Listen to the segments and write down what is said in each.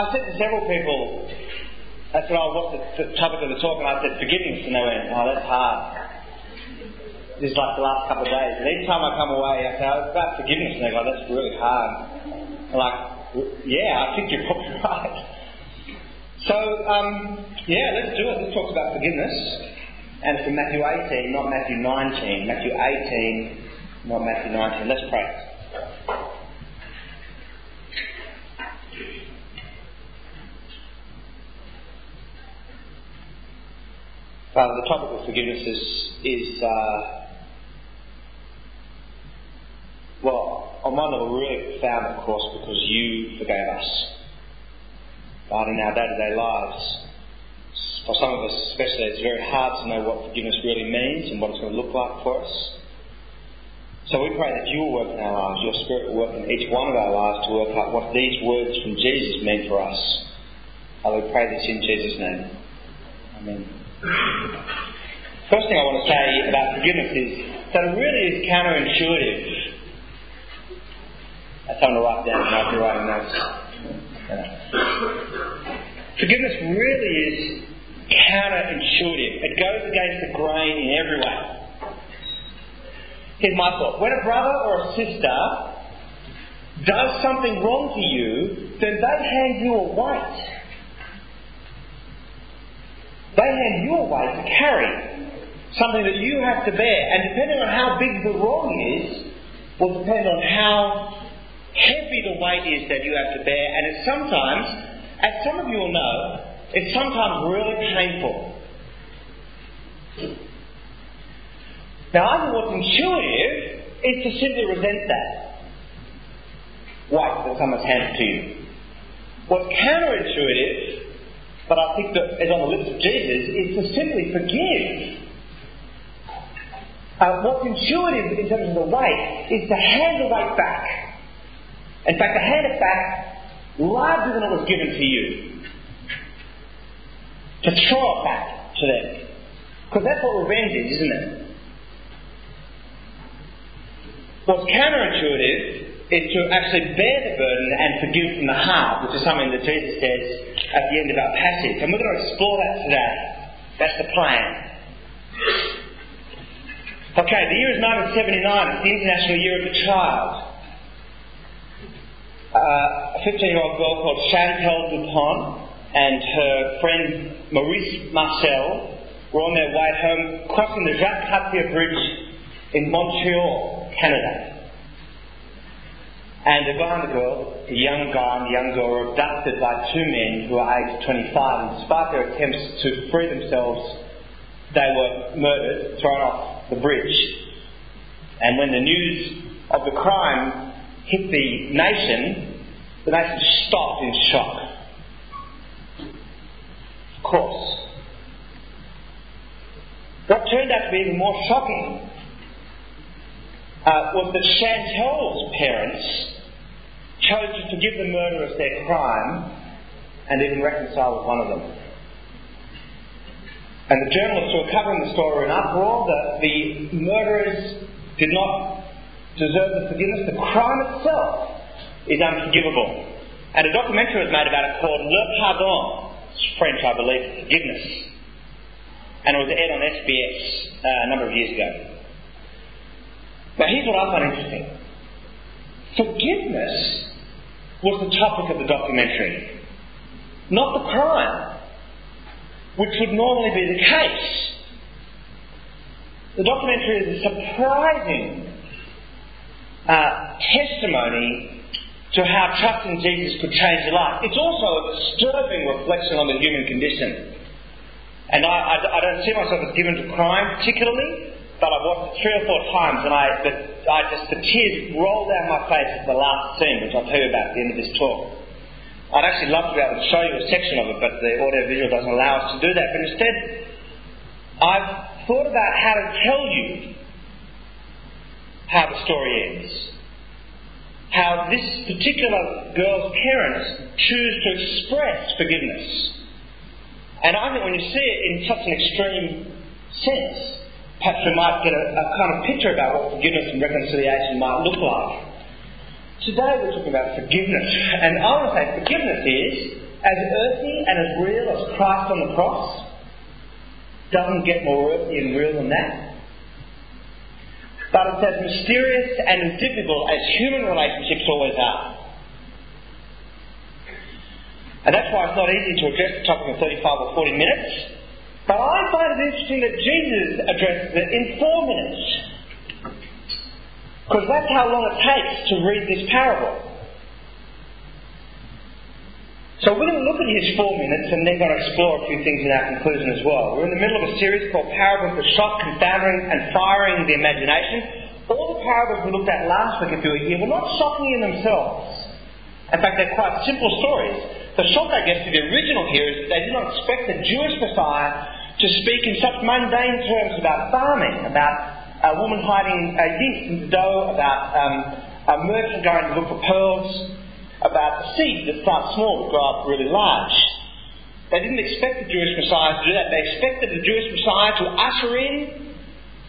I said to several people, I said, oh, what's the, topic of the talk? And I said, forgiveness. And they went, oh, that's hard. This is like the last couple of days. And each time I come away, I say, oh, it's about forgiveness. And they go, that's really hard. I'm like, yeah, I think you're probably right. So, um, yeah, let's do it. Let's talk about forgiveness. And it's from Matthew 18, not Matthew 19. Matthew 18, not Matthew 19. Let's pray. Father, the topic of forgiveness is, is uh, well, on one level, really profound, of course, because you forgave us. But in our day to day lives, for some of us especially, it's very hard to know what forgiveness really means and what it's going to look like for us. So we pray that you will work in our lives, your Spirit will work in each one of our lives to work out what these words from Jesus mean for us. I will pray this in Jesus' name. Amen. First thing I want to say about forgiveness is that it really is counterintuitive. That's something to write down when I'll be writing notes. Forgiveness really is counterintuitive. It goes against the grain in every way. Here's my thought. When a brother or a sister does something wrong to you, then they hand you a weight they hand you a weight to carry, something that you have to bear. And depending on how big the wrong is, will depend on how heavy the weight is that you have to bear. And it's sometimes, as some of you will know, it's sometimes really painful. Now, I what's intuitive is to simply resent that weight that someone's handed to you. What's counterintuitive but I think that is on the lips of Jesus is to simply forgive. Uh, what's intuitive in terms of the weight is to hand the weight back. In fact, to hand it back larger than it was given to you. To throw it back to them. Because that's what revenge is, isn't it? What's counterintuitive is to actually bear the burden and forgive from the heart, which is something that Jesus says at the end of our passage. And we're going to explore that today. That's the plan. Okay, the year is 1979. It's the International Year of the Child. Uh, a 15 year old girl called Chantal Dupont and her friend Maurice Marcel were on their way home crossing the Jacques Cartier Bridge in Montreal, Canada. And and the girl, the young the young girl, were abducted by two men who were aged 25. And despite their attempts to free themselves, they were murdered, thrown off the bridge. And when the news of the crime hit the nation, the nation stopped in shock. Of course. What turned out to be even more shocking uh, was that Chantal's parents chose to forgive the murderers their crime and even reconcile with one of them. And the journalists who were covering the story were in uproar that the murderers did not deserve the forgiveness. The crime itself is unforgivable. And a documentary was made about it called Le Pardon. It's French, I believe, forgiveness. And it was aired on SBS uh, a number of years ago. Now, here's what I find interesting forgiveness was the topic of the documentary, not the crime, which would normally be the case. The documentary is a surprising uh, testimony to how trust in Jesus could change your life. It's also a disturbing reflection on the human condition. And I, I, I don't see myself as given to crime particularly, but I've watched it three or four times, and I, the, I just the tears rolled down my face at the last scene, which I'll tell you about at the end of this talk. I'd actually love to be able to show you a section of it, but the audio visual doesn't allow us to do that. But instead, I've thought about how to tell you how the story ends. How this particular girl's parents choose to express forgiveness. And I think when you see it in such an extreme sense, perhaps we might get a, a kind of picture about what forgiveness and reconciliation might look like. Today we're talking about forgiveness, and I want to say forgiveness is as earthy and as real as Christ on the cross. Doesn't get more earthy and real than that. But it's as mysterious and as difficult as human relationships always are. And that's why it's not easy to address the topic in 35 or 40 minutes. But I find it interesting that Jesus addresses it in four minutes. Because that's how long it takes to read this parable. So we're going to look at his four minutes and then going to explore a few things in our conclusion as well. We're in the middle of a series called Parables that shock, confounding and firing the imagination. All the parables we looked at last week, if you were here, were not shocking in themselves. In fact, they're quite simple stories. The shock, I guess, to the original here is that they did not expect the Jewish Messiah to speak in such mundane terms about farming, about a woman hiding a yeast in the dough, about um, a merchant going to look for pearls, about the seed that starts small but grow up really large. They didn't expect the Jewish Messiah to do that. They expected the Jewish Messiah to usher in,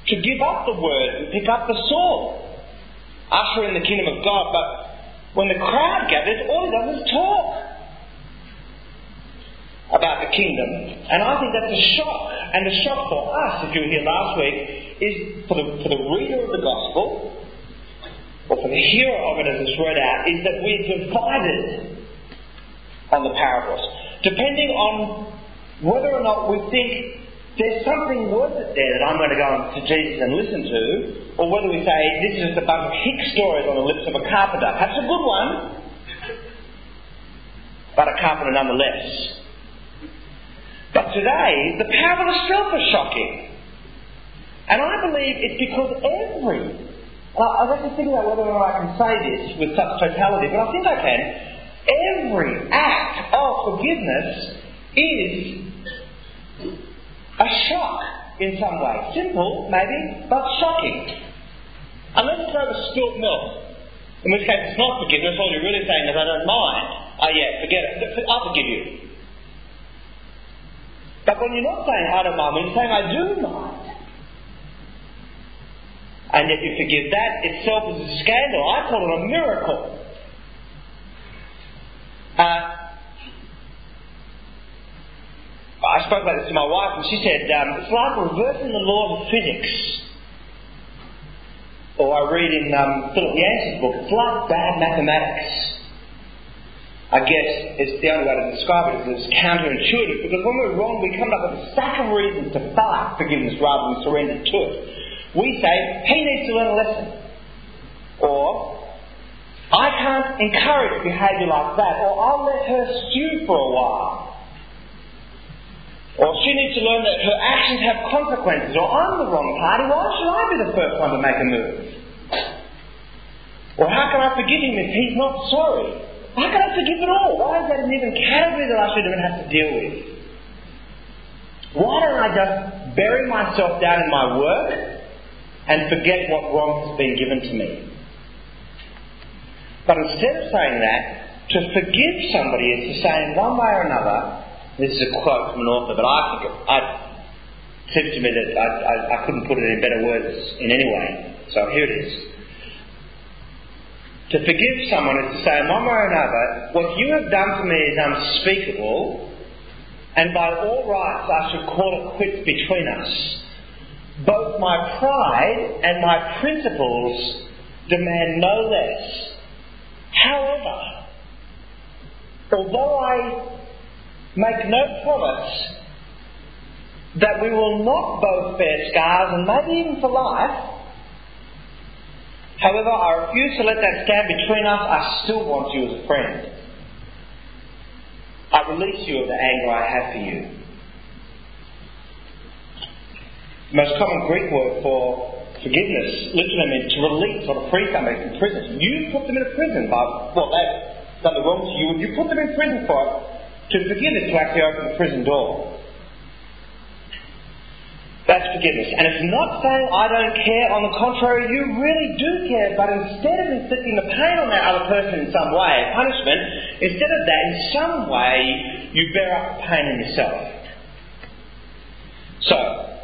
to give up the word and pick up the sword, usher in the kingdom of God. But when the crowd gathers, all he does is talk about the kingdom. And I think that's a shock. And the shock for us, if you were here last week, is for the, for the reader of the gospel, or for the hero of it as it's read out, is that we're divided on the parables. Depending on whether or not we think there's something worth it there that I'm going to go to Jesus and listen to, or whether we say this is just a bunch of hick stories on the lips of a carpenter. Perhaps a good one, but a carpenter nonetheless. But today, the parable itself is shocking. And I believe it's because every I was actually thinking about whether or not I can say this with such totality, but I think I can. Every act of forgiveness is a shock in some way. Simple, maybe, but shocking. Unless it's over spilt milk, in which case it's not forgiveness, all you're really saying is, I don't mind. Oh, yeah, forget it. I'll forgive you. But when you're not saying, I don't mind, you're saying, I do mind, and yet you forgive that itself is a scandal. I call it a miracle. Uh, I spoke about this to my wife, and she said um, it's like reversing the laws of physics. Or I read in um, Philip Yancey's book, it's like bad mathematics. I guess it's the only way to describe it it's counterintuitive because when we're wrong, we come up with a stack of reasons to fight forgiveness rather than surrender to it. We say, he needs to learn a lesson. Or, I can't encourage behaviour like that. Or, I'll let her stew for a while. Or, she needs to learn that her actions have consequences. Or, I'm the wrong party. Why should I be the first one to make a move? Or, how can I forgive him if he's not sorry? How can I forgive at all? Why is that an even category that I should even have to deal with? Why don't I just bury myself down in my work and forget what wrong has been given to me. But instead of saying that, to forgive somebody is to say in one way or another, this is a quote from an author, but I think it, it seems to me that I, I, I couldn't put it in better words in any way. So here it is. To forgive someone is to say one or another, what you have done to me is unspeakable, and by all rights I should call it quits between us both my pride and my principles demand no less. However, although I make no promise that we will not both bear scars and maybe even for life, however, I refuse to let that stand between us. I still want you as a friend. I release you of the anger I have for you. The most common Greek word for forgiveness literally means to release or to free somebody from prison. You put them in a prison by, well, they've done the wrong to you, and you put them in prison for it. To forgive is to actually open the prison door. That's forgiveness. And it's not saying I don't care. On the contrary, you really do care. But instead of inflicting the pain on that other person in some way, punishment, instead of that, in some way, you bear up the pain in yourself. So,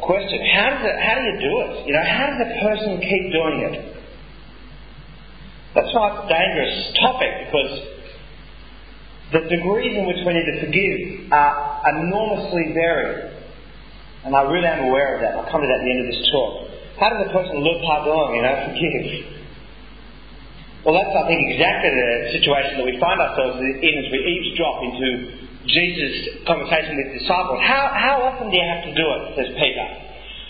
question. How does it, how do you do it? You know, how does a person keep doing it? That's it's a dangerous topic because the degrees in which we need to forgive are enormously varied. And I really am aware of that. I'll come to that at the end of this talk. How does a person le pardon, you know, forgive? Well, that's, I think, exactly the situation that we find ourselves in as we eavesdrop into Jesus' conversation with disciples. How, how often do you have to do it, says Peter?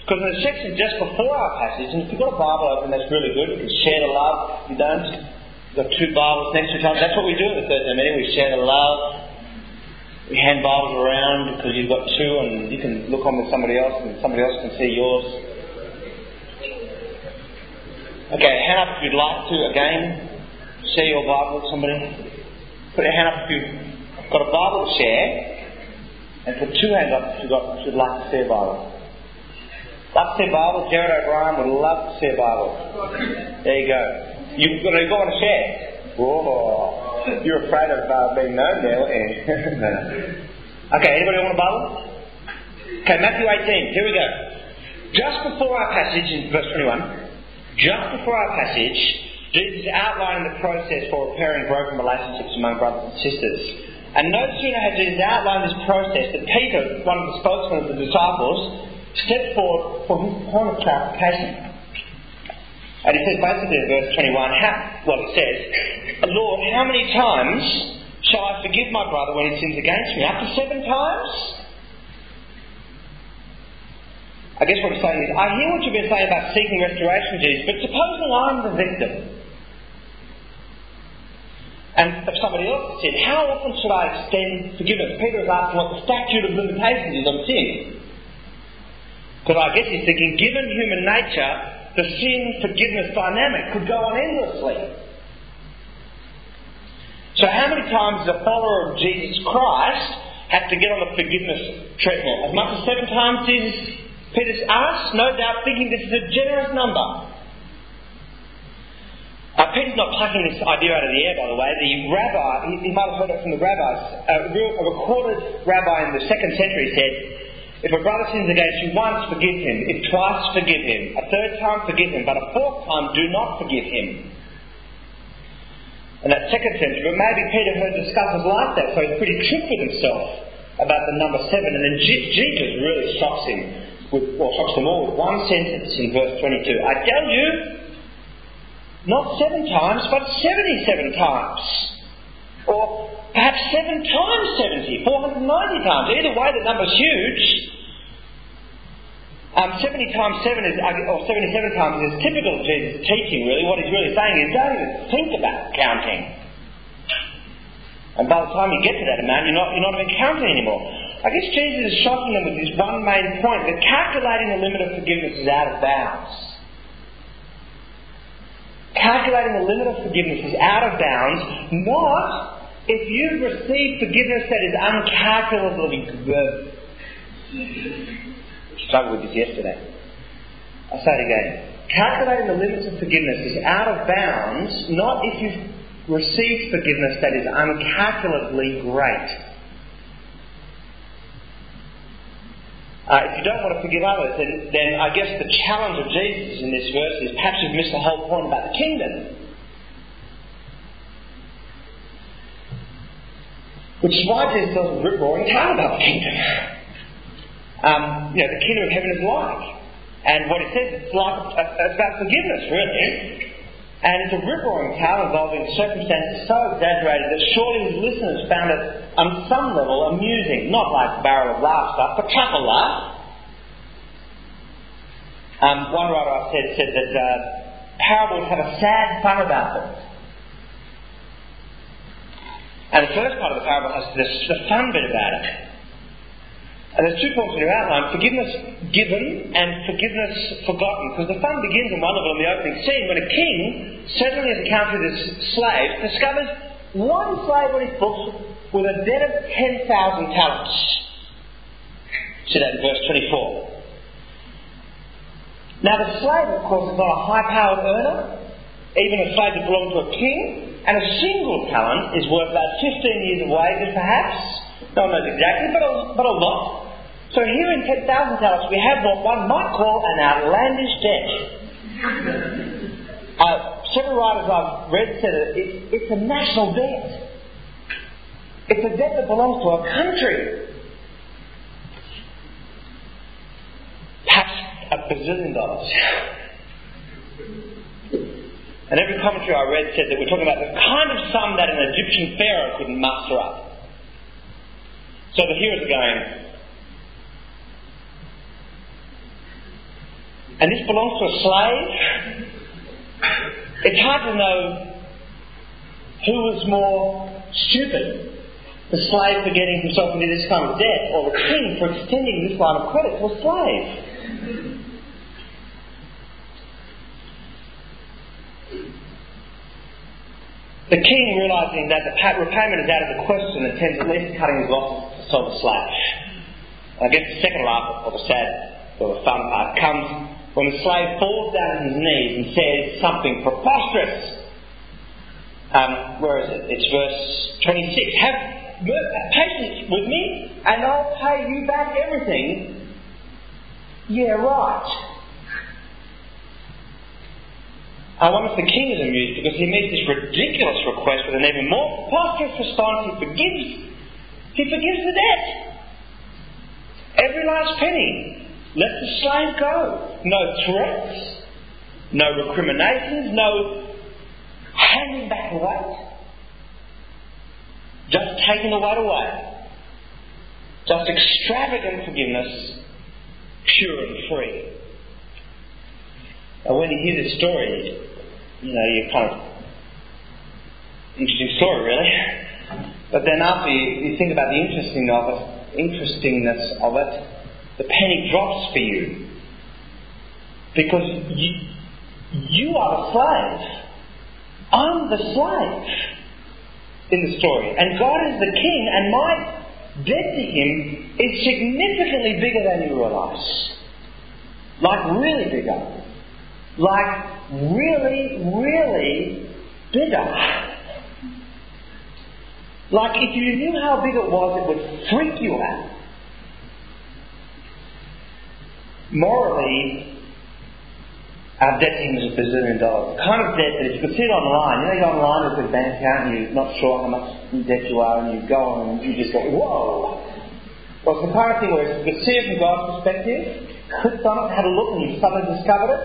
Because in the section just before our passage, and if you've got a Bible open, that's really good. You can share the love. You don't, you've got two Bibles next to each other. That's what we do at the Thursday meeting. We share the love. We hand Bibles around because you've got two and you can look on with somebody else and somebody else can see yours. Okay, hand up if you'd like to again. Share your Bible with somebody. Put your hand up if you've got a Bible to share. And put two hands up if you've got, if you'd like to share a Bible. Love to a Bible. Jared O'Brien would love to see a Bible. There you go. You've got, you've got one to share. Whoa. You're afraid of uh, being known there, weren't okay, anybody want a Bible? Okay, Matthew 18. Here we go. Just before our passage in verse 21, just before our passage, Jesus is outlining the process for repairing broken relationships among brothers and sisters. And no sooner had Jesus outlined this process that Peter, one of the spokesmen of the disciples, step forward for his point of clarification. And he says basically in verse 21, how, well, it says, Lord, how many times shall I forgive my brother when he sins against me? Up to seven times? I guess what he's saying is, I hear what you've been saying about seeking restoration, Jesus, but supposing I'm the victim. And if somebody else said, How often should I extend forgiveness? Peter is asking what the statute of limitations is on sin. Because I guess he's thinking, given human nature, the sin forgiveness dynamic could go on endlessly. So, how many times does a follower of Jesus Christ have to get on the forgiveness treadmill? As much as seven times, Jesus, Peter asks, no doubt thinking this is a generous number. Uh, Peter's not plucking this idea out of the air, by the way. The rabbi, he, he might have heard it from the rabbis, a, real, a recorded rabbi in the second century said, if a brother sins against you once, forgive him. If twice, forgive him. A third time, forgive him. But a fourth time, do not forgive him. And that second sentence, but maybe Peter heard discussions like that, so he's pretty tripped with himself about the number seven. And then Jesus really shocks him, with, well, shocks them all with one sentence in verse 22. I tell you, not seven times, but 77 times. Or perhaps seven times 70, 490 times. Either way, the number's huge. Um, 70 times 7 is, or 77 times is typical of Jesus' teaching, really. What he's really saying is don't even think about counting. And by the time you get to that amount, you're not, you're not even counting anymore. I guess Jesus is shocking them with this one main point that calculating the limit of forgiveness is out of bounds. Calculating the limit of forgiveness is out of bounds, not if you've received forgiveness that is uncalculably good, struggled with this yesterday. I'll say it again. Calculating the limits of forgiveness is out of bounds, not if you've received forgiveness that is uncalculably great. Uh, if you don't want to forgive others, then, then I guess the challenge of Jesus in this verse is perhaps you've missed the whole point about the kingdom. Which is why Jesus a rip roaring about the kingdom. Um, you know, the kingdom of heaven is like. And what it says, it's like it's about forgiveness, really. And it's a rip roaring tale involving circumstances so exaggerated that surely his listeners found it, on some level, amusing. Not like barrel of laugh stuff, but chuckle laugh. Um, one writer I said said that uh, parables have a sad fun about them. And the first part of the parable has this, the fun bit about it. And there's two points in your outline forgiveness given and forgiveness forgotten. Because the fun begins in one level in the opening scene when a king, settling his account with his slaves, discovers one slave on his books with a debt of 10,000 talents. See that in verse 24. Now, the slave, of course, is not a high powered earner, even a slave that belonged to a king. And a single talent is worth about 15 years of wages, perhaps. No one knows exactly, but a, but a lot. So here in 10,000 talents, we have what one might call an outlandish debt. Uh, several writers I've read said it, it, it's a national debt. It's a debt that belongs to a country. Perhaps a bazillion dollars. And every commentary I read said that we're talking about the kind of sum that an Egyptian pharaoh couldn't muster up. So the hearers are going, and this belongs to a slave? It's hard to know who was more stupid the slave for getting himself into this kind of debt, or the king for extending this line of credit to a slave. The king, realizing that the repayment is out of the question, attempts at least cutting his losses to sell the slave. I guess the second laugh, or the sad, or the fun part, comes when the slave falls down on his knees and says something preposterous. Um, where is it? It's verse 26. Have patience with me, and I'll pay you back everything. Yeah, right. I wonder if the king is amused because he meets this ridiculous request with an even more preposterous response. He forgives, he forgives the debt. Every last penny. Let the slave go. No threats, no recriminations, no handing back weight. Just taking the weight away. Just extravagant forgiveness, pure and free. And when you hear this story, you know, you kind of interesting story, really. But then after you, you think about the interesting of it, interestingness of it, the penny drops for you because you, you are the slave. I'm the slave in the story, and God is the king, and my debt to Him is significantly bigger than you realise. Like really bigger like really, really bigger. Like if you knew how big it was, it would freak you out. Morally, our debt is a bazillion dollars. The kind of debt that if you could see it online, you know, you go online with a bank account and you're not sure how much debt you are, and you go on and you just go, whoa. Well, it's the kind of thing where you could see it from God's perspective, clicked on it, had a look, and you suddenly discovered it,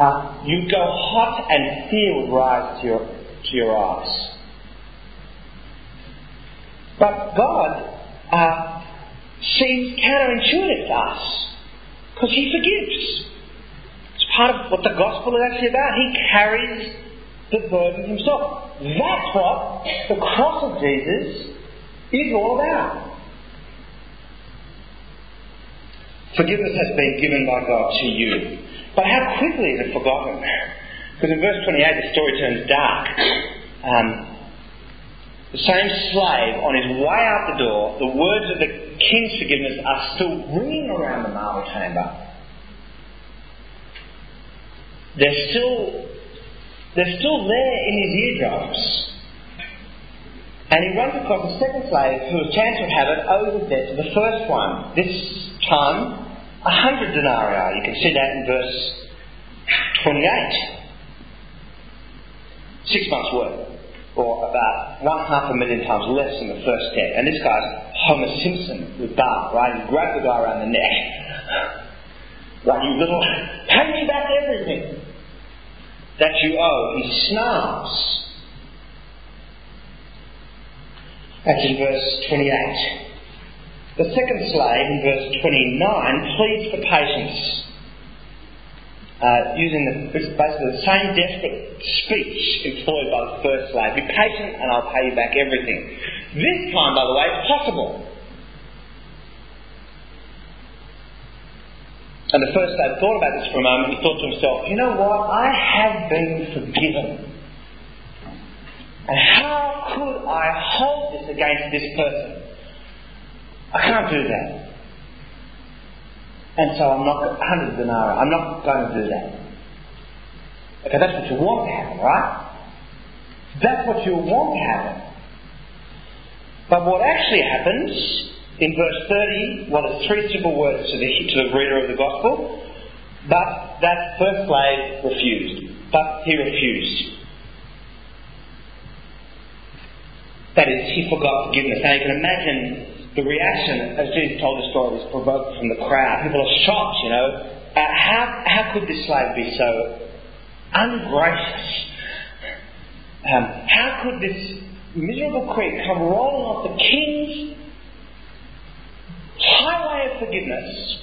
uh, you go hot and fear would rise to your, to your eyes. But God uh, seems counterintuitive to us because He forgives. It's part of what the gospel is actually about. He carries the burden Himself. That's what the cross of Jesus is all about. Forgiveness has been given by God to you. But how quickly is it forgotten? Because in verse 28 the story turns dark. Um, the same slave, on his way out the door, the words of the king's forgiveness are still ringing around the marble chamber. They're still, they're still there in his eardrums. And he runs across a second slave who, as chance would have it, owes a debt to the first one. This time, a hundred denarii. You can see that in verse 28. Six months' work, or about one half a million times less than the first debt. And this guy's Homer Simpson with Bart, right? He grabbed the guy around the neck. Like, you little, pay me back everything that you owe. He snarls. That's in verse 28. The second slave in verse 29 pleads for patience, uh, using the, basically the same desperate speech employed by the first slave. Be patient and I'll pay you back everything. This time, by the way, it's possible. And the first slave thought about this for a moment. He thought to himself, you know what? I have been forgiven. And how could I hold this against this person? I can't do that. And so I'm not, 100 denarii, I'm not going to do that. Okay, that's what you want to happen, right? That's what you want to happen. But what actually happens in verse 30, well, it's three simple words to the, to the reader of the gospel. But that first slave refused. But he refused. That is, he forgot forgiveness. Now you can imagine the reaction as Jesus told the story was provoked from the crowd. People are shocked, you know. Uh, how, how could this slave be so ungracious? Um, how could this miserable creep come rolling off the king's highway of forgiveness,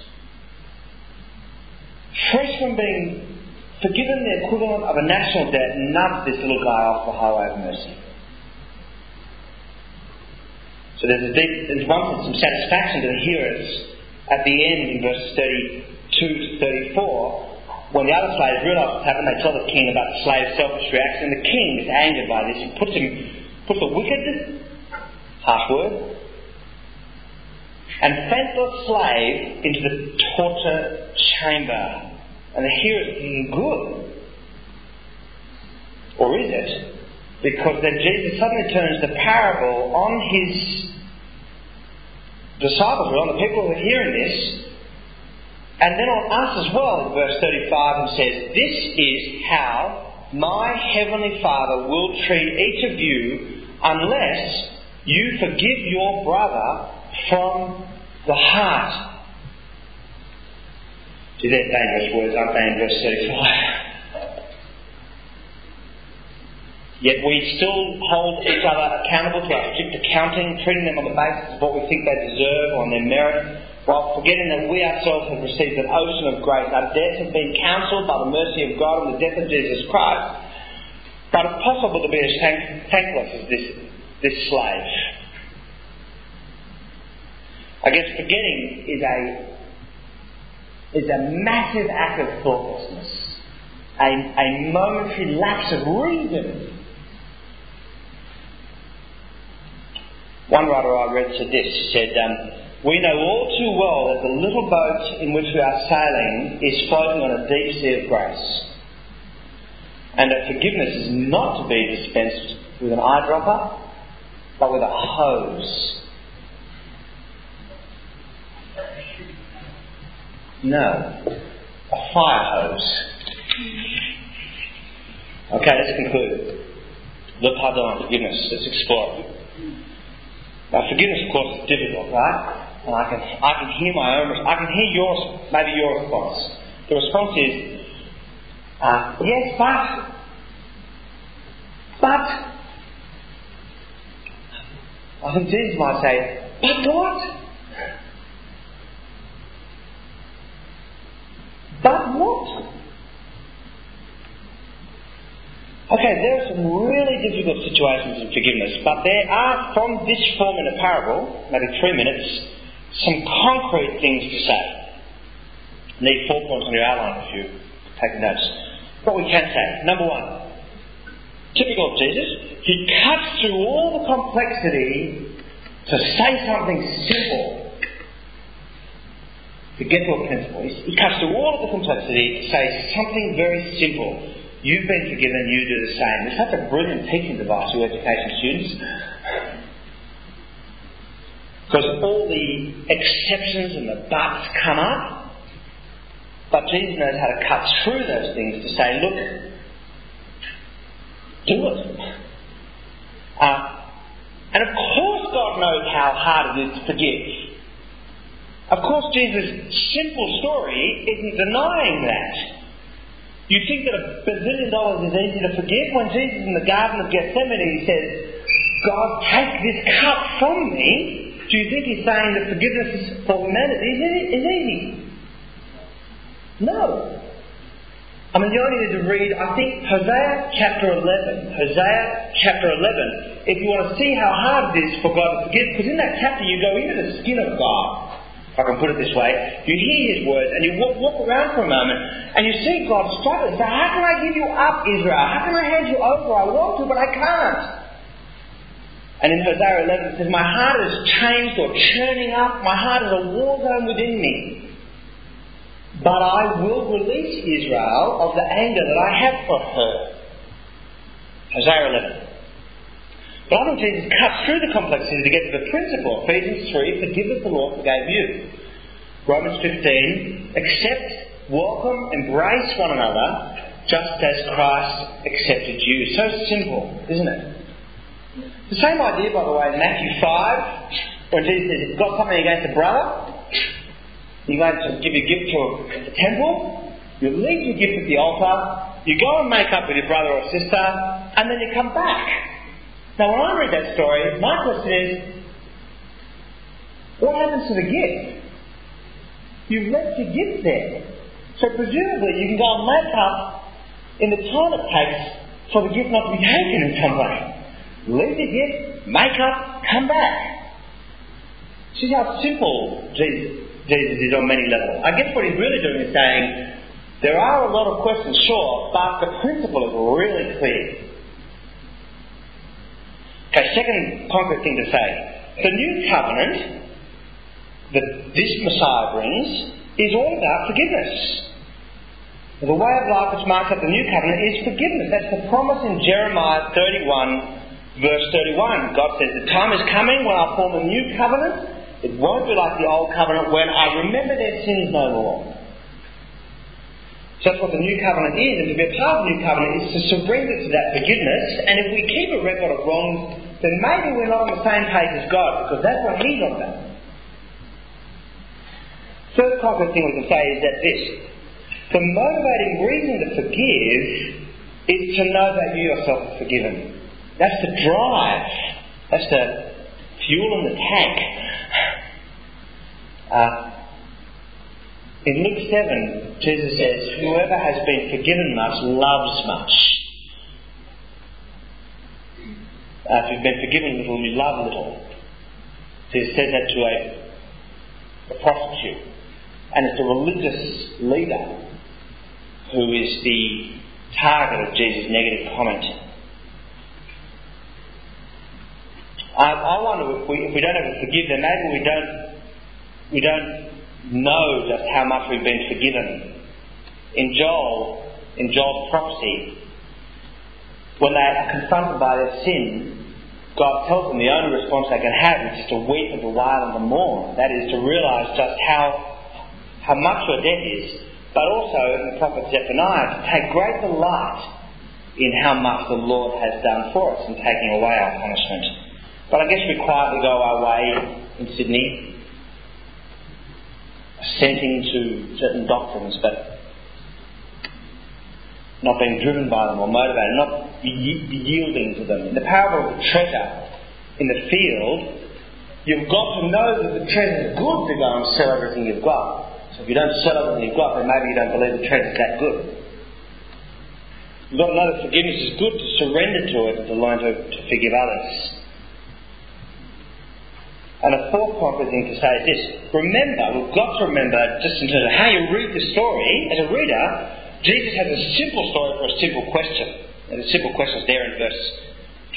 fresh from being forgiven the equivalent of a national debt, nudge this little guy off the highway of mercy? So there's, a deep, there's one some satisfaction to the hearers at the end in verses 32 to 34. When the other slaves realise what's happened, they tell the king about the slave's selfish reaction, the king is angered by this. He puts him, puts the wicked, harsh word, and the slave into the torture chamber. And the hearers are thinking, good. Or is it? Because then Jesus suddenly turns the parable on his disciples, were on the people who are hearing this, and then on us as well verse 35 and says, This is how my heavenly Father will treat each of you unless you forgive your brother from the heart. See, they're dangerous words, aren't they, in verse 35? Yet we still hold each other accountable to our strict accounting, treating them on the basis of what we think they deserve or on their merit, while forgetting that we ourselves have received an ocean of grace. Our debts have been cancelled by the mercy of God and the death of Jesus Christ. But it's possible to be as thank- thankless as this, this slave. I guess forgetting is a is a massive act of thoughtlessness, a, a momentary lapse of reason One writer I read said this. He said, um, We know all too well that the little boat in which we are sailing is floating on a deep sea of grace. And that forgiveness is not to be dispensed with an eyedropper, but with a hose. No, a fire hose. Okay, let's conclude. Le pardon, forgiveness. Let's explore. Now, forgiveness, of course, is difficult, right? And I can, I can hear my own, I can hear yours, maybe your response. The response is, uh, yes, but, but, I think Jesus might say, but what? But what? Okay, there are some really difficult situations in forgiveness, but there are, from this form in a parable, maybe three minutes, some concrete things to say. Need four points on your outline if you take notes. What we can say. Number one, typical of Jesus, he cuts through all the complexity to say something simple. To get to a principle. He cuts through all of the complexity to say something very simple. You've been forgiven, you do the same. It's such a brilliant teaching device for education students. Because all the exceptions and the buts come up. But Jesus knows how to cut through those things to say, look, do it. Uh, and of course, God knows how hard it is to forgive. Of course, Jesus' simple story isn't denying that. You think that a bazillion dollars is easy to forgive? When Jesus in the Garden of Gethsemane he says, God, take this cup from me, do you think he's saying that forgiveness for humanity is easy? No. I mean, you only need to read, I think, Hosea chapter 11. Hosea chapter 11. If you want to see how hard it is for God to forgive, because in that chapter you go into the skin of God if I can put it this way, you hear his words and you walk, walk around for a moment and you see God struggling. So how can I give you up, Israel? How can I hand you over? I want to, but I can't. And in Hosea 11 it says, My heart is changed or churning up. My heart is a war zone within me. But I will release Israel of the anger that I have for her. Hosea 11. I think Jesus cuts through the complexity to get to the principle. Ephesians 3, forgive as the Lord forgave you. Romans 15, accept, welcome, embrace one another, just as Christ accepted you. So simple, isn't it? The same idea, by the way, in Matthew 5, when Jesus says, you've got something against a brother, you're going to give your gift to a temple, you leave your gift at the altar, you go and make up with your brother or sister, and then you come back. Now, when I read that story, my question is, what happens to the gift? You've left your gift there. So presumably you can go and make up in the time it takes for the gift not to be taken in some way. Leave the gift, make up, come back. See how simple Jesus, Jesus is on many levels. I guess what he's really doing is saying, there are a lot of questions, sure, but the principle is really clear. Okay, second concrete thing to say. The new covenant that this Messiah brings is all about forgiveness. The way of life which marks up the new covenant is forgiveness. That's the promise in Jeremiah 31, verse 31. God says, The time is coming when I'll form a new covenant. It won't be like the old covenant when I remember their sins no more. So that's what the new covenant is, and to be a part of the new covenant is to surrender to that forgiveness. And if we keep a record of wrongs, then maybe we're not on the same page as God, because that's what He's on about. Third concrete thing we can say is that this the motivating reason to forgive is to know that you yourself are forgiven. That's the drive. That's the fuel in the tank. Uh, in Luke 7, Jesus says, Whoever has been forgiven much loves much. Uh, if you've been forgiven little, you love little. He says that to a, a prostitute. And it's a religious leader who is the target of Jesus' negative comment. I, I wonder if we, if we don't ever forgive them, maybe we don't, we don't know just how much we've been forgiven. In Joel, in Joel's prophecy, when they are confronted by their sin, God tells them the only response they can have is just to weep and to wail and to mourn. That is to realise just how how much your debt is, but also in the prophet Zephaniah to take great delight in how much the Lord has done for us in taking away our punishment. But I guess we quietly go our way in Sydney assenting to certain doctrines, but not being driven by them or motivated, not yielding to them. In the parable of the treasure in the field, you've got to know that the treasure is good to go and sell everything you've got. So if you don't sell everything you've got, then maybe you don't believe the treasure is that good. You've got to know that forgiveness is good, to surrender to it, and to learn to, to forgive others. And a fourth point concrete thing to say is this. Remember, we've got to remember, just in terms of how you read the story, as a reader, Jesus has a simple story for a simple question. And the simple question is there in verse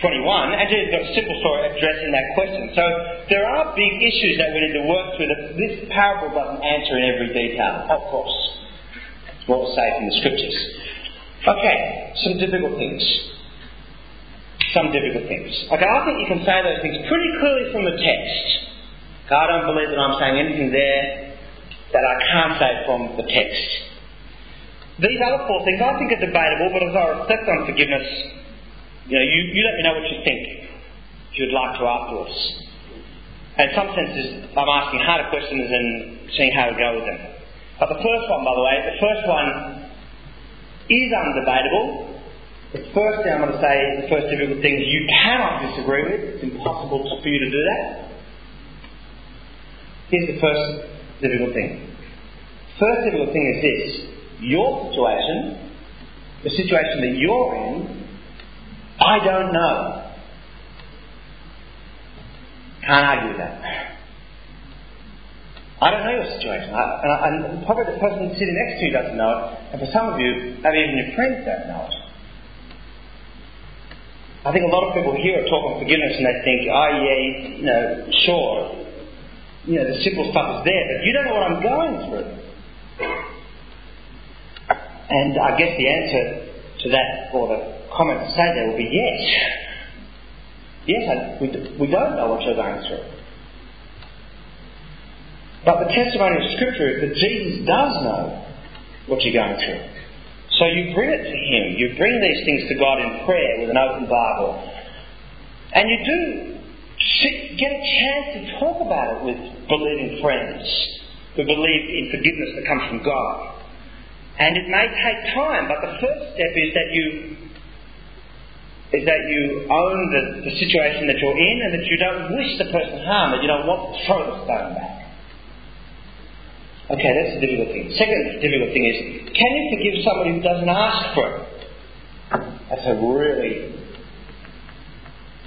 21, and Jesus has got a simple story addressing that question. So there are big issues that we need to work through that this parable doesn't answer in every detail, of course. It's more safe in the scriptures. Okay, some difficult things some difficult things. Okay, I think you can say those things pretty clearly from the text. Okay, I don't believe that I'm saying anything there that I can't say from the text. These other four things I think are debatable, but as I reflect on forgiveness, you know, you, you let me know what you think if you'd like to afterwards. And in some senses, I'm asking harder questions and seeing how to go with them. But the first one, by the way, the first one is undebatable, the first thing I'm going to say, is the first difficult thing you cannot disagree with. It's impossible for you to do that. Here's the first difficult thing. First difficult thing is this. Your situation, the situation that you're in, I don't know. Can't argue that. I don't know your situation. I, and, I, and probably the person sitting next to you doesn't know it. And for some of you, maybe even your friends don't know it. I think a lot of people here are talking forgiveness and they think, oh yeah, you know, sure, you know, the simple stuff is there, but you don't know what I'm going through. And I guess the answer to that, or the comment to say there will be yes. Yes, we, we don't know what you're going through. But the testimony of Scripture is that Jesus does know what you're going through. So you bring it to Him. You bring these things to God in prayer with an open Bible. And you do get a chance to talk about it with believing friends who believe in forgiveness that comes from God. And it may take time, but the first step is that you is that you own the, the situation that you're in and that you don't wish the person harm, that you don't want to throw the stone back. Okay, that's the difficult thing. Second difficult thing is, can you forgive somebody who doesn't ask for it? That's a really.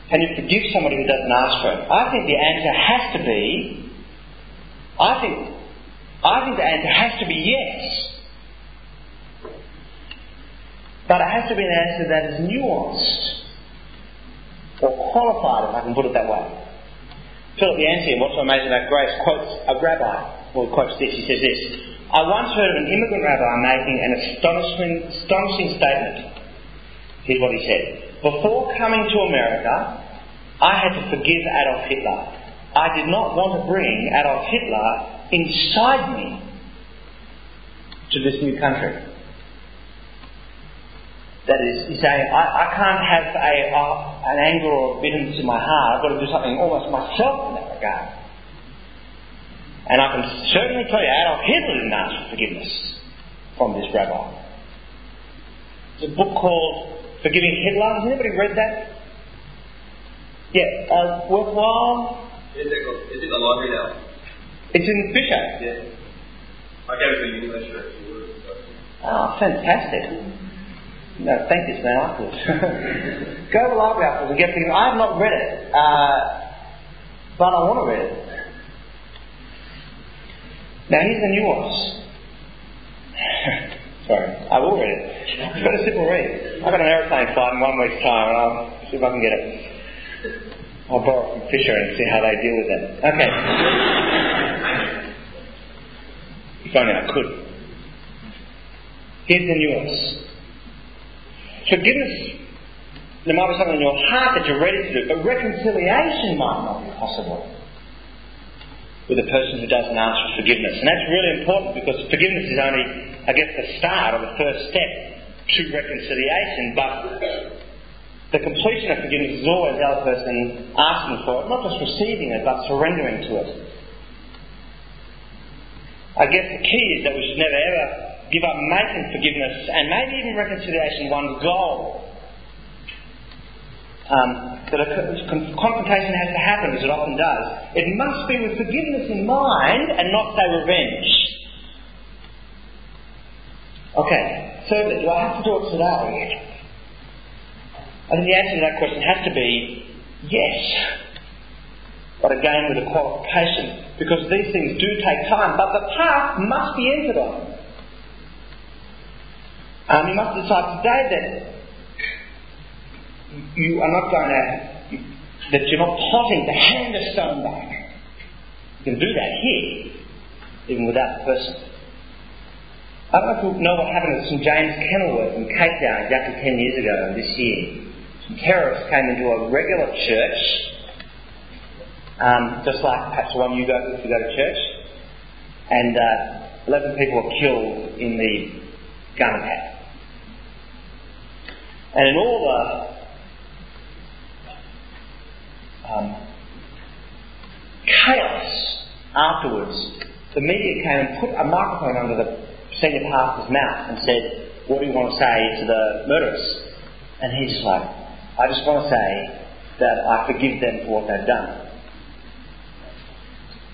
Can you forgive somebody who doesn't ask for it? I think the answer has to be. I think. I think the answer has to be yes. But it has to be an answer that is nuanced or qualified, if I can put it that way. Philip Yancey, what's so amazing about grace, quotes a rabbi, or quotes this, he says this I once heard an immigrant rabbi making an astonishing, astonishing statement. Here's what he said Before coming to America, I had to forgive Adolf Hitler. I did not want to bring Adolf Hitler inside me to this new country. That is, he's saying, I, I can't have a, uh, an anger or bitterness in my heart. I've got to do something almost myself in that regard. And I can certainly tell you, Adolf Hitler didn't ask for forgiveness from this rabbi. It's a book called Forgiving Hitler. Has anybody read that? Yeah, uh, worthwhile. Is it, is it the library now? It's in Fisher. Yeah. I gave it to English. Oh, fantastic. No, thank this man afterwards. Go to the library afterwards and get things. I have not read it, uh, but I want to read it. Now here's the nuance. Sorry, I will read it. It's got a simple read. I've got an aeroplane flight in one week's time, and I'll see if I can get it. I'll borrow from Fisher and see how they deal with it. Okay. if only I could. Here's the nuance. Forgiveness, there might be something in your heart that you're ready to do, but reconciliation might not be possible with a person who doesn't ask for forgiveness. And that's really important because forgiveness is only, I guess, the start or the first step to reconciliation, but the completion of forgiveness is always the other person asking for it, not just receiving it, but surrendering to it. I guess the key is that we should never ever give up making forgiveness and maybe even reconciliation one's goal. Um, that a confrontation has to happen, as it often does. It must be with forgiveness in mind and not, say, revenge. Okay, so do I have to do it today? I think the answer to that question has to be yes. But again, with a qualification, because these things do take time, but the path must be entered on. Um, you must decide today that you are not going to, that you're not plotting to hand the stone back. You can do that here, even without the person. I don't know if you know what happened at St James Kenilworth in Cape Town exactly 10 years ago this year. Some terrorists came into a regular church, um, just like perhaps the one you go to if you go to church, and uh, 11 people were killed in the gun attack. And in all the um, chaos afterwards, the media came and put a microphone under the senior pastor's mouth and said, What do you want to say to the murderers? And he's just like, I just want to say that I forgive them for what they've done.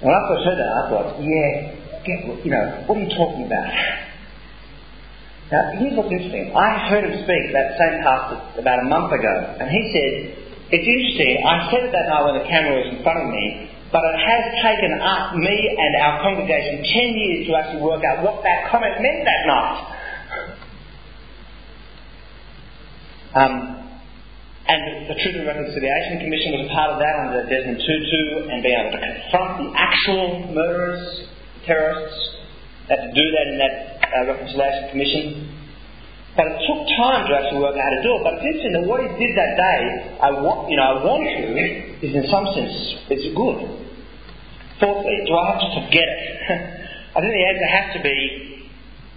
And after I heard that, I thought, yeah, get, you know, what are you talking about? Now, here's what's interesting. I heard him speak, that same pastor, about a month ago, and he said, It's interesting, I said it that night when the camera was in front of me, but it has taken us, me and our congregation 10 years to actually work out what that comment meant that night. Um, and the Truth and Reconciliation Commission was a part of that under Desmond Tutu and being able to confront the actual murderers, terrorists, had to do that in that uh, Reconciliation Commission. But it took time to actually work out how to do it. But it's interesting that what he did that day, I want, you know, I want to, is in some sense, is good. Fourthly, do I have to forget it? I think the answer has to be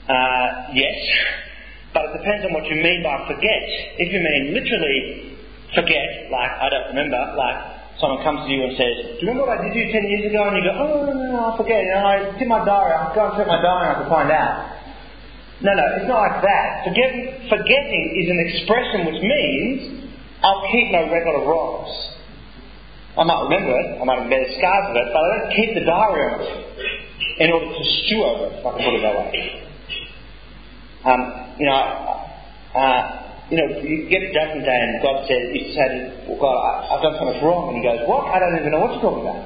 uh, yes. But it depends on what you mean by forget. If you mean literally forget, like I don't remember, like someone comes to you and says, Do you remember what I did to you ten years ago? And you go, Oh, no, no, no, I forget. Know, I did my diary. I'll go and check my diary and I can find out. No, no, it's not like that. Forgetting, forgetting is an expression which means I'll keep no record of wrongs. I might remember it, I might have better scars of it, but I don't keep the diary of it in order to stew over it, if I can put it that way. Um, you know, uh, you know, you get to Judgment Day and God says, you say, well, God, I, have done so much wrong. And he goes, what? I don't even know what you're talking about.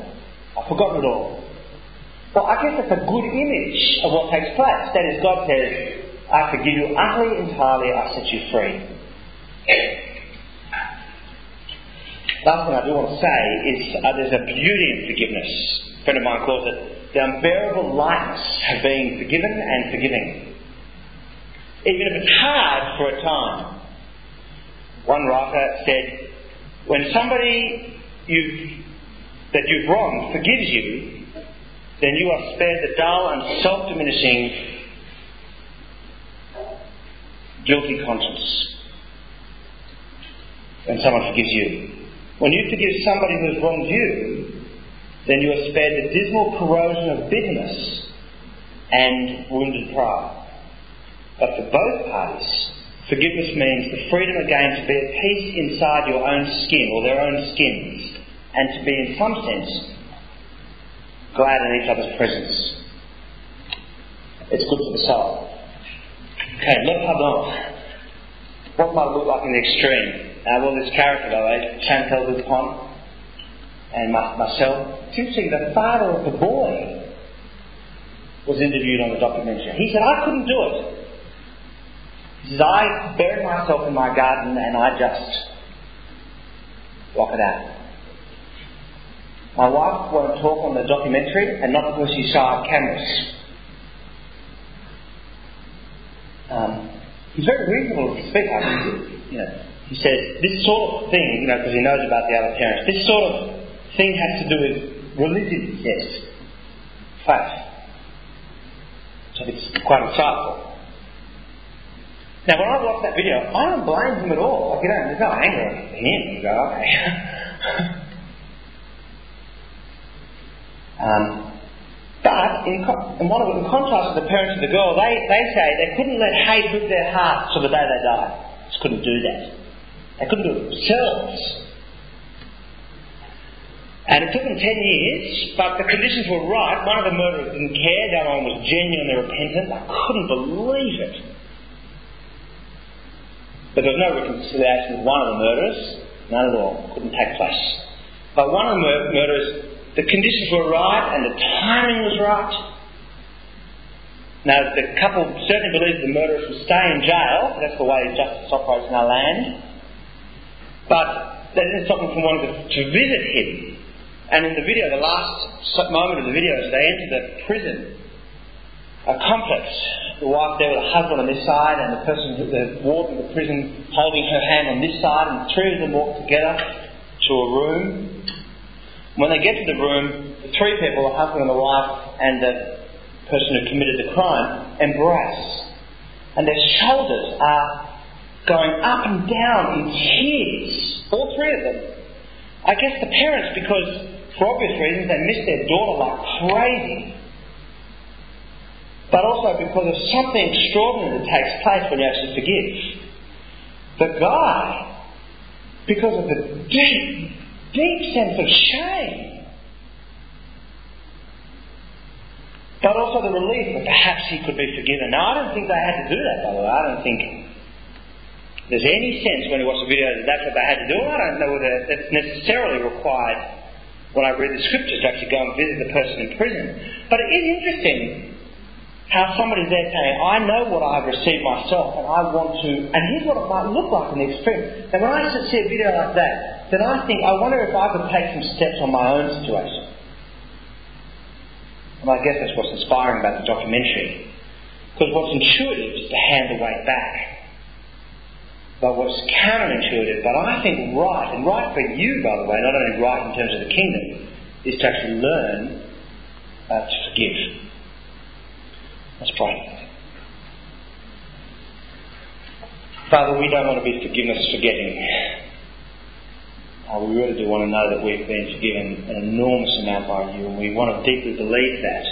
I've forgotten it all. Well, I guess that's a good image of what takes place. That is, God says, I forgive you utterly, entirely, I set you free. Last thing I do want to say is uh, there's a beauty in forgiveness. A friend of mine calls it the unbearable lightness of being forgiven and forgiving. Even if it's hard for a time. One writer said, when somebody you've, that you've wronged forgives you, then you are spared the dull and self diminishing guilty conscience. And someone forgives you. When you forgive somebody who has wronged you, then you are spared the dismal corrosion of bitterness and wounded pride. But for both parties, forgiveness means the freedom again to be at peace inside your own skin or their own skins, and to be, in some sense, glad in each other's presence. It's good for the soul. Okay, le pardon. What might look like in the extreme? Uh, well, this character, the way, Chantal Dupont and it's interesting, the father of the boy was interviewed on the documentary. He said, I couldn't do it. He says, I buried myself in my garden and I just walk it out. My wife won't talk on the documentary, and not because shy of cameras. Um, he's very reasonable to speak. I mean, you know, he says, this sort of thing, you know, because he knows about the other parents, this sort of thing has to do with religion, yes, faith. So it's quite insightful. Now, when I watch that video, I don't blame him at all. Like, you know, there's no anger at him. You go, okay. um, but in, in, one of, contrast to the parents of the girl, they, they say they couldn't let hate whip their hearts till the day they died. Just couldn't do that. They couldn't do it themselves. And it took them 10 years, but the conditions were right. One of the murderers didn't care. The other one was genuinely repentant. I couldn't believe it. But there was no reconciliation with one of the murderers. None at all. Couldn't take place. But one of the mur- murderers, the conditions were right and the timing was right. Now, the couple certainly believed the murderer should stay in jail. That's the way justice operates in our land. But that didn't stop them from wanting to, to visit him. And in the video, the last moment of the video is they enter the prison a complex. The wife there with a husband on this side, and the person, the warden of the prison, holding her hand on this side, and the three of them walk together to a room. When they get to the room, the three people, the husband and the wife, and the person who committed the crime, embrace. And their shoulders are going up and down in tears, all three of them. I guess the parents, because for obvious reasons they miss their daughter like crazy, but also because of something extraordinary that takes place when you actually forgive. The guy, because of the deep, deep sense of shame, but also the relief that perhaps he could be forgiven. Now, I don't think they had to do that, by the way. I don't think there's any sense when you watch the video that that's what they had to do. I don't know whether that's necessarily required when I read the scriptures to actually go and visit the person in prison. But it is interesting how somebody's there saying, I know what I've received myself and I want to, and here's what it might look like in the extreme. And when I see a video like that, then I think, I wonder if I could take some steps on my own situation. And I guess that's what's inspiring about the documentary. Because what's intuitive is to hand the weight back but what's counterintuitive, but I think right, and right for you, by the way, not only right in terms of the kingdom, is to actually learn uh, to forgive. Let's pray. Father, we don't want to be forgiveness forgetting. Uh, we really do want to know that we've been forgiven an enormous amount by you, and we want to deeply believe that.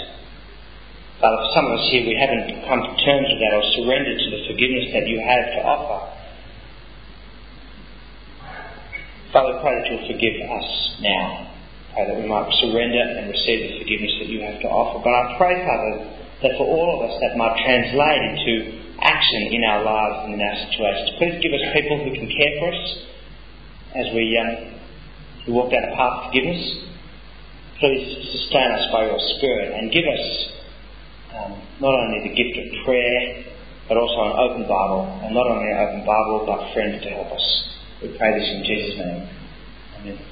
But for some of us here, we haven't come to terms with that or surrendered to the forgiveness that you have to offer. Father, pray that you'll forgive us now. Pray that we might surrender and receive the forgiveness that you have to offer. But I pray, Father, that for all of us that might translate into action in our lives and in our situations. Please give us people who can care for us as we, we walk down the path of forgiveness. Please sustain us by your Spirit and give us um, not only the gift of prayer, but also an open Bible, and not only an open Bible, but friends to help us. We pray this in Jesus' name. Amen.